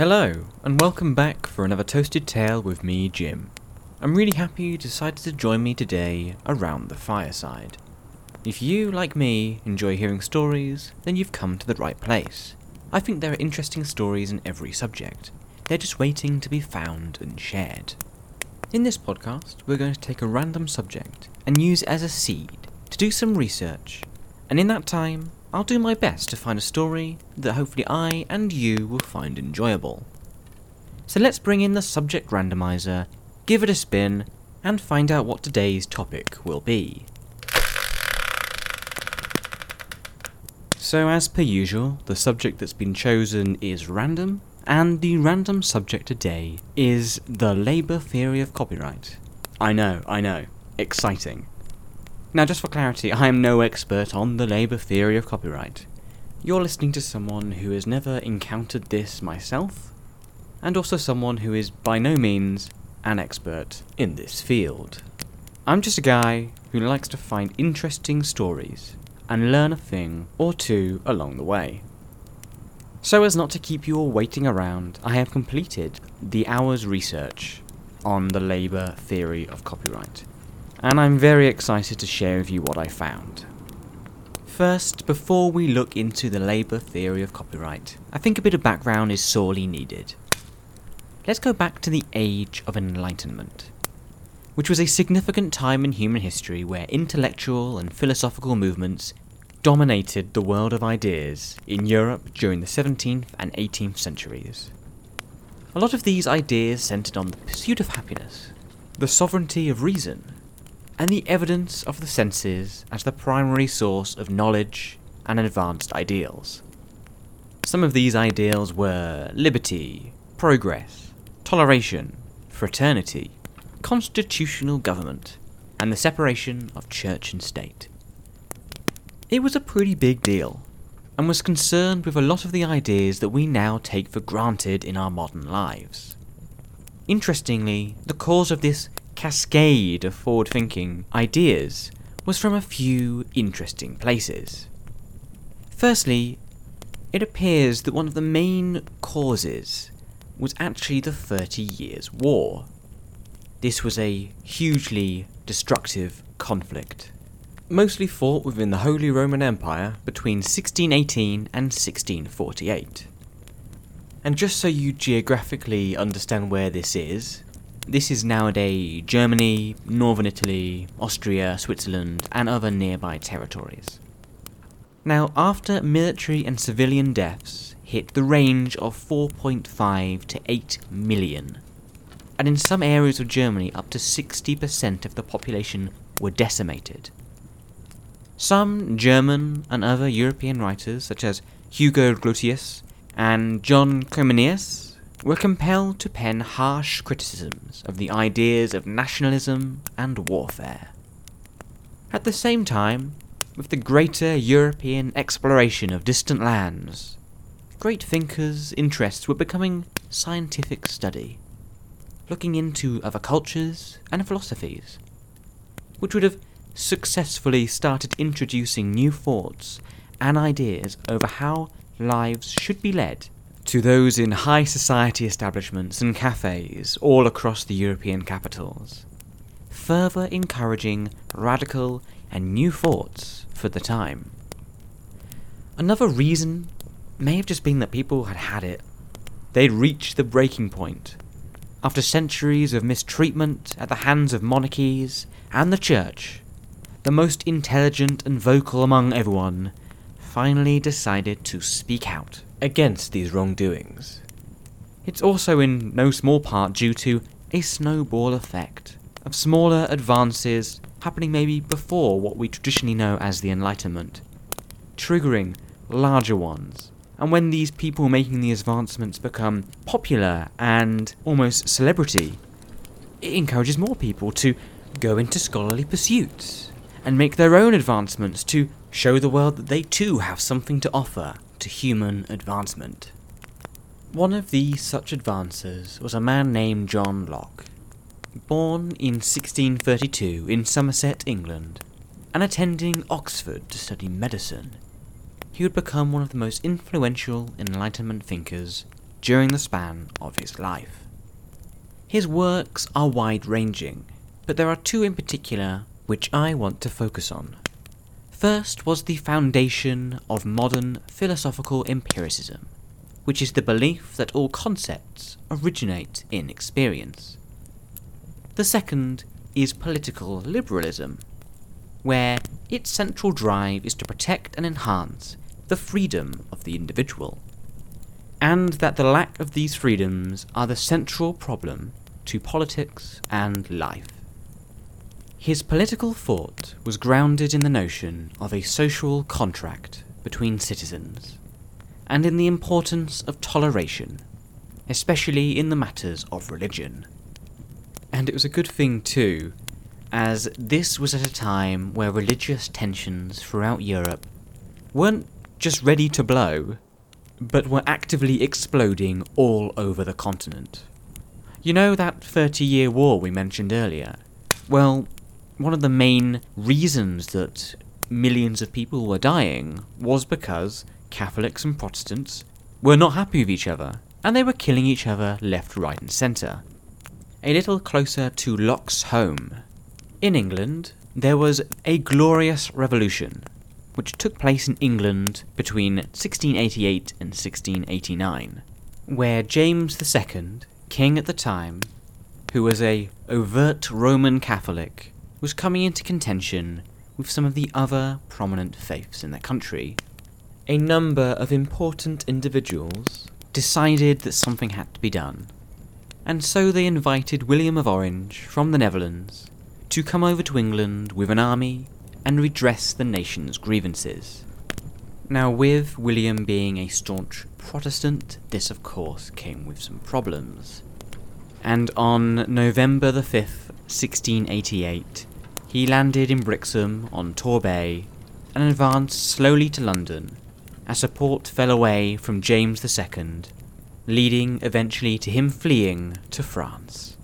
Hello, and welcome back for another Toasted Tale with me, Jim. I'm really happy you decided to join me today around the fireside. If you, like me, enjoy hearing stories, then you've come to the right place. I think there are interesting stories in every subject. They're just waiting to be found and shared. In this podcast, we're going to take a random subject and use it as a seed to do some research, and in that time, I'll do my best to find a story that hopefully I and you will find enjoyable. So let's bring in the subject randomizer, give it a spin, and find out what today's topic will be. So, as per usual, the subject that's been chosen is random, and the random subject today is the Labour theory of copyright. I know, I know, exciting. Now, just for clarity, I am no expert on the Labour theory of copyright. You're listening to someone who has never encountered this myself, and also someone who is by no means an expert in this field. I'm just a guy who likes to find interesting stories and learn a thing or two along the way. So, as not to keep you all waiting around, I have completed the hour's research on the Labour theory of copyright and I'm very excited to share with you what I found. First, before we look into the Labour theory of copyright, I think a bit of background is sorely needed. Let's go back to the Age of Enlightenment, which was a significant time in human history where intellectual and philosophical movements dominated the world of ideas in Europe during the 17th and 18th centuries. A lot of these ideas centered on the pursuit of happiness, the sovereignty of reason, and the evidence of the senses as the primary source of knowledge and advanced ideals. Some of these ideals were liberty, progress, toleration, fraternity, constitutional government, and the separation of church and state. It was a pretty big deal, and was concerned with a lot of the ideas that we now take for granted in our modern lives. Interestingly, the cause of this cascade of forward thinking ideas was from a few interesting places. Firstly, it appears that one of the main causes was actually the Thirty Years' War. This was a hugely destructive conflict, mostly fought within the Holy Roman Empire between 1618 and 1648. And just so you geographically understand where this is, this is nowadays Germany, northern Italy, Austria, Switzerland, and other nearby territories. Now, after military and civilian deaths hit the range of 4.5 to 8 million, and in some areas of Germany up to 60% of the population were decimated. Some German and other European writers, such as Hugo Grotius and John Comenius, were compelled to pen harsh criticisms of the ideas of nationalism and warfare. At the same time, with the greater European exploration of distant lands, great thinkers' interests were becoming scientific study, looking into other cultures and philosophies, which would have successfully started introducing new thoughts and ideas over how lives should be led to those in high society establishments and cafes all across the European capitals, further encouraging radical and new thoughts for the time. Another reason may have just been that people had had it. They'd reached the breaking point. After centuries of mistreatment at the hands of monarchies and the church, the most intelligent and vocal among everyone finally decided to speak out against these wrongdoings. It's also in no small part due to a snowball effect of smaller advances happening maybe before what we traditionally know as the Enlightenment, triggering larger ones. And when these people making the advancements become popular and almost celebrity, it encourages more people to go into scholarly pursuits and make their own advancements to show the world that they too have something to offer to human advancement. One of these such advances was a man named John Locke, born in 1632 in Somerset, England, and attending Oxford to study medicine. He would become one of the most influential Enlightenment thinkers during the span of his life. His works are wide ranging, but there are two in particular which I want to focus on. First was the foundation of modern philosophical empiricism, which is the belief that all concepts originate in experience. The second is political liberalism, where its central drive is to protect and enhance the freedom of the individual, and that the lack of these freedoms are the central problem to politics and life. His political thought was grounded in the notion of a social contract between citizens, and in the importance of toleration, especially in the matters of religion. And it was a good thing, too, as this was at a time where religious tensions throughout Europe weren't just ready to blow, but were actively exploding all over the continent. You know that 30 year war we mentioned earlier? Well, one of the main reasons that millions of people were dying was because Catholics and Protestants were not happy with each other, and they were killing each other left, right, and centre. A little closer to Locke's home. In England, there was a glorious revolution, which took place in England between 1688 and 1689, where James II, king at the time, who was a overt Roman Catholic, was coming into contention with some of the other prominent faiths in the country. A number of important individuals decided that something had to be done, and so they invited William of Orange from the Netherlands to come over to England with an army and redress the nation's grievances. Now, with William being a staunch Protestant, this of course came with some problems. And on November the 5th, 1688, he landed in Brixham on Torbay and advanced slowly to London as support fell away from James II, leading eventually to him fleeing to France.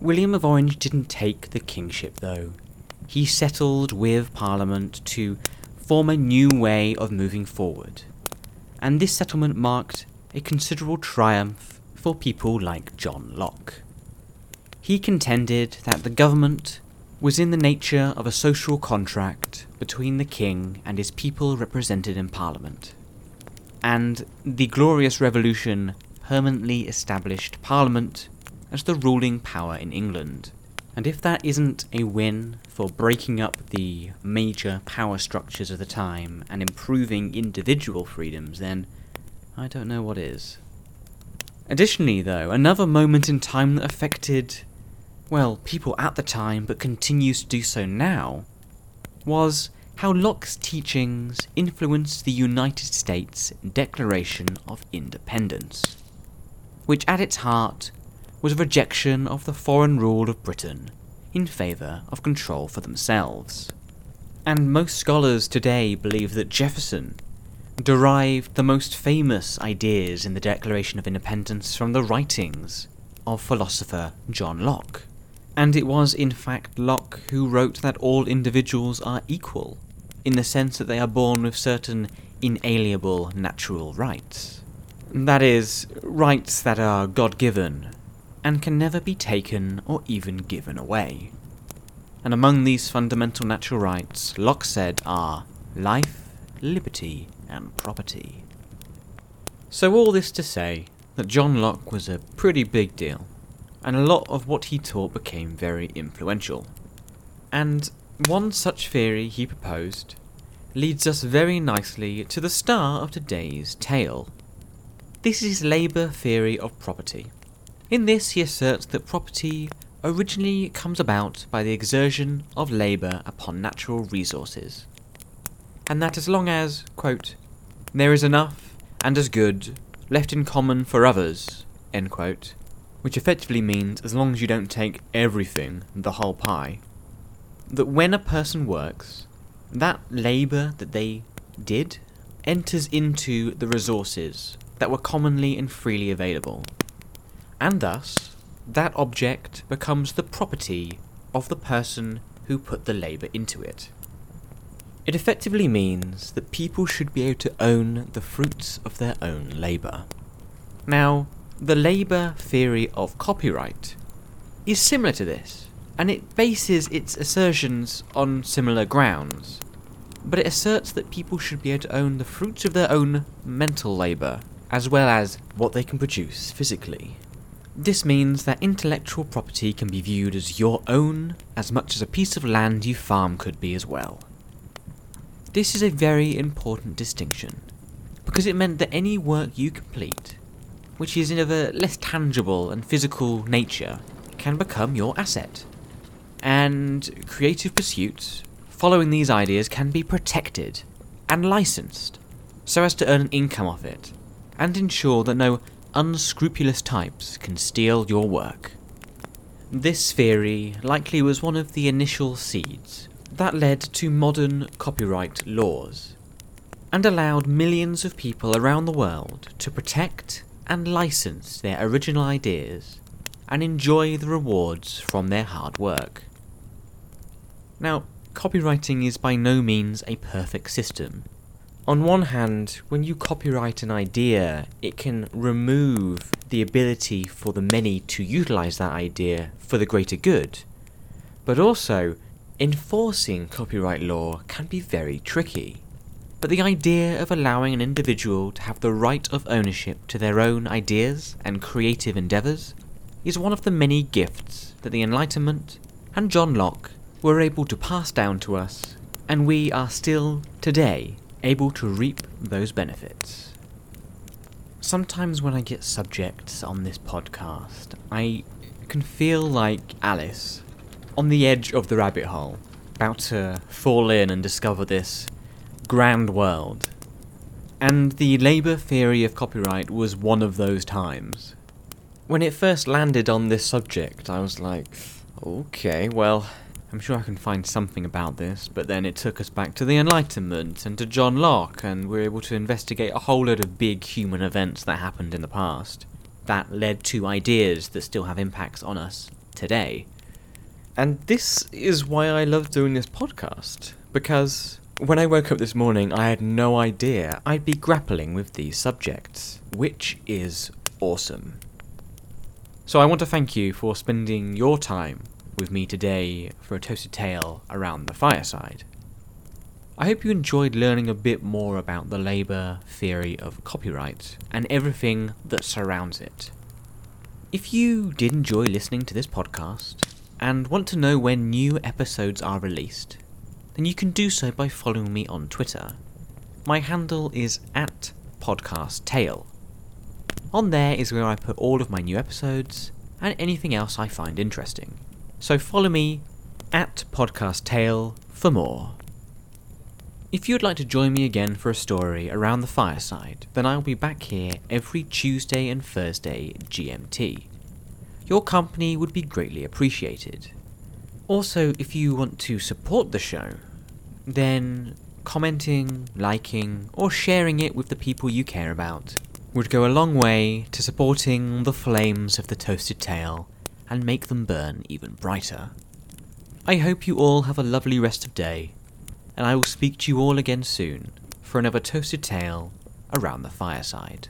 William of Orange didn't take the kingship though. He settled with Parliament to form a new way of moving forward, and this settlement marked a considerable triumph for people like John Locke. He contended that the government was in the nature of a social contract between the king and his people represented in Parliament. And the Glorious Revolution permanently established Parliament as the ruling power in England. And if that isn't a win for breaking up the major power structures of the time and improving individual freedoms, then I don't know what is. Additionally, though, another moment in time that affected well, people at the time, but continues to do so now, was how Locke's teachings influenced the United States Declaration of Independence, which at its heart was a rejection of the foreign rule of Britain in favour of control for themselves. And most scholars today believe that Jefferson derived the most famous ideas in the Declaration of Independence from the writings of philosopher John Locke and it was in fact Locke who wrote that all individuals are equal, in the sense that they are born with certain inalienable natural rights. That is, rights that are God given, and can never be taken or even given away. And among these fundamental natural rights, Locke said are life, liberty, and property. So, all this to say that John Locke was a pretty big deal and a lot of what he taught became very influential. And one such theory he proposed leads us very nicely to the star of today's tale. This is labour theory of property. In this, he asserts that property originally comes about by the exertion of labour upon natural resources, and that as long as, quote, there is enough and as good left in common for others, end quote, which effectively means as long as you don't take everything, the whole pie, that when a person works, that labour that they did enters into the resources that were commonly and freely available. And thus, that object becomes the property of the person who put the labour into it. It effectively means that people should be able to own the fruits of their own labour. Now, the labour theory of copyright is similar to this, and it bases its assertions on similar grounds. But it asserts that people should be able to own the fruits of their own mental labour, as well as what they can produce physically. This means that intellectual property can be viewed as your own as much as a piece of land you farm could be as well. This is a very important distinction, because it meant that any work you complete, which is of a less tangible and physical nature, can become your asset. And creative pursuits following these ideas can be protected and licensed so as to earn an income off it and ensure that no unscrupulous types can steal your work. This theory likely was one of the initial seeds that led to modern copyright laws and allowed millions of people around the world to protect and license their original ideas and enjoy the rewards from their hard work. Now, copyrighting is by no means a perfect system. On one hand, when you copyright an idea, it can remove the ability for the many to utilize that idea for the greater good. But also, enforcing copyright law can be very tricky. But the idea of allowing an individual to have the right of ownership to their own ideas and creative endeavours is one of the many gifts that the Enlightenment and John Locke were able to pass down to us, and we are still, today, able to reap those benefits. Sometimes when I get subjects on this podcast, I can feel like Alice on the edge of the rabbit hole, about to fall in and discover this grand world. And the labour theory of copyright was one of those times. When it first landed on this subject, I was like, okay, well, I'm sure I can find something about this, but then it took us back to the Enlightenment and to John Locke, and we were able to investigate a whole load of big human events that happened in the past that led to ideas that still have impacts on us today. And this is why I love doing this podcast, because when I woke up this morning, I had no idea I'd be grappling with these subjects, which is awesome. So I want to thank you for spending your time with me today for a toasted tale around the fireside. I hope you enjoyed learning a bit more about the labour theory of copyright and everything that surrounds it. If you did enjoy listening to this podcast and want to know when new episodes are released, then you can do so by following me on Twitter. My handle is at podcasttale. On there is where I put all of my new episodes and anything else I find interesting. So follow me at Podcast Tale for more. If you'd like to join me again for a story around the fireside, then I'll be back here every Tuesday and Thursday GMT. Your company would be greatly appreciated. Also, if you want to support the show, then commenting, liking, or sharing it with the people you care about would go a long way to supporting the flames of the toasted tale and make them burn even brighter. I hope you all have a lovely rest of day, and I will speak to you all again soon for another toasted tale around the fireside.